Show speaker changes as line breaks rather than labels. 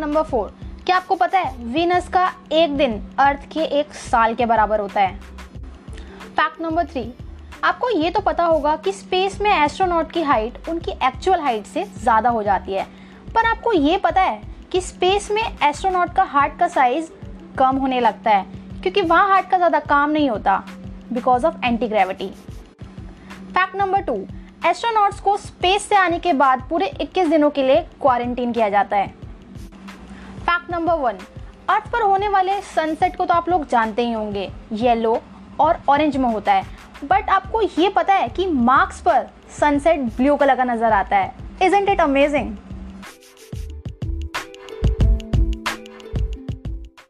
Number four क्या आपको पता है वीनस का एक दिन अर्थ के एक साल के बराबर होता है? फैक्ट नंबर थ्री आपको ये तो पता होगा कि स्पेस में एस्ट्रोनॉट की हाइट उनकी एक्चुअल हाइट से ज़्यादा हो जाती है। पर आपको ये पता है कि स्पेस में एस्ट्रोनॉट का हार्ट का साइज़ कम होने लगता है, क्योंकि वहाँ हार्ट का ज़्यादा काम नहीं होता because of anti gravity fact number two astronauts को स्पेस से आने के बाद पूरे 21 दिनों के लिए क्वारंटीन किया जाता है। फैक्ट नंबर वन अर्थ पर होने वाले सनसेट को तो आप लोग जानते ही होंगे येलो और ऑरेंज में होता है। बट आपको ये पता है कि मार्क्स पर सनसेट ब्लू कलर का नज़र आता है। Isn't it amazing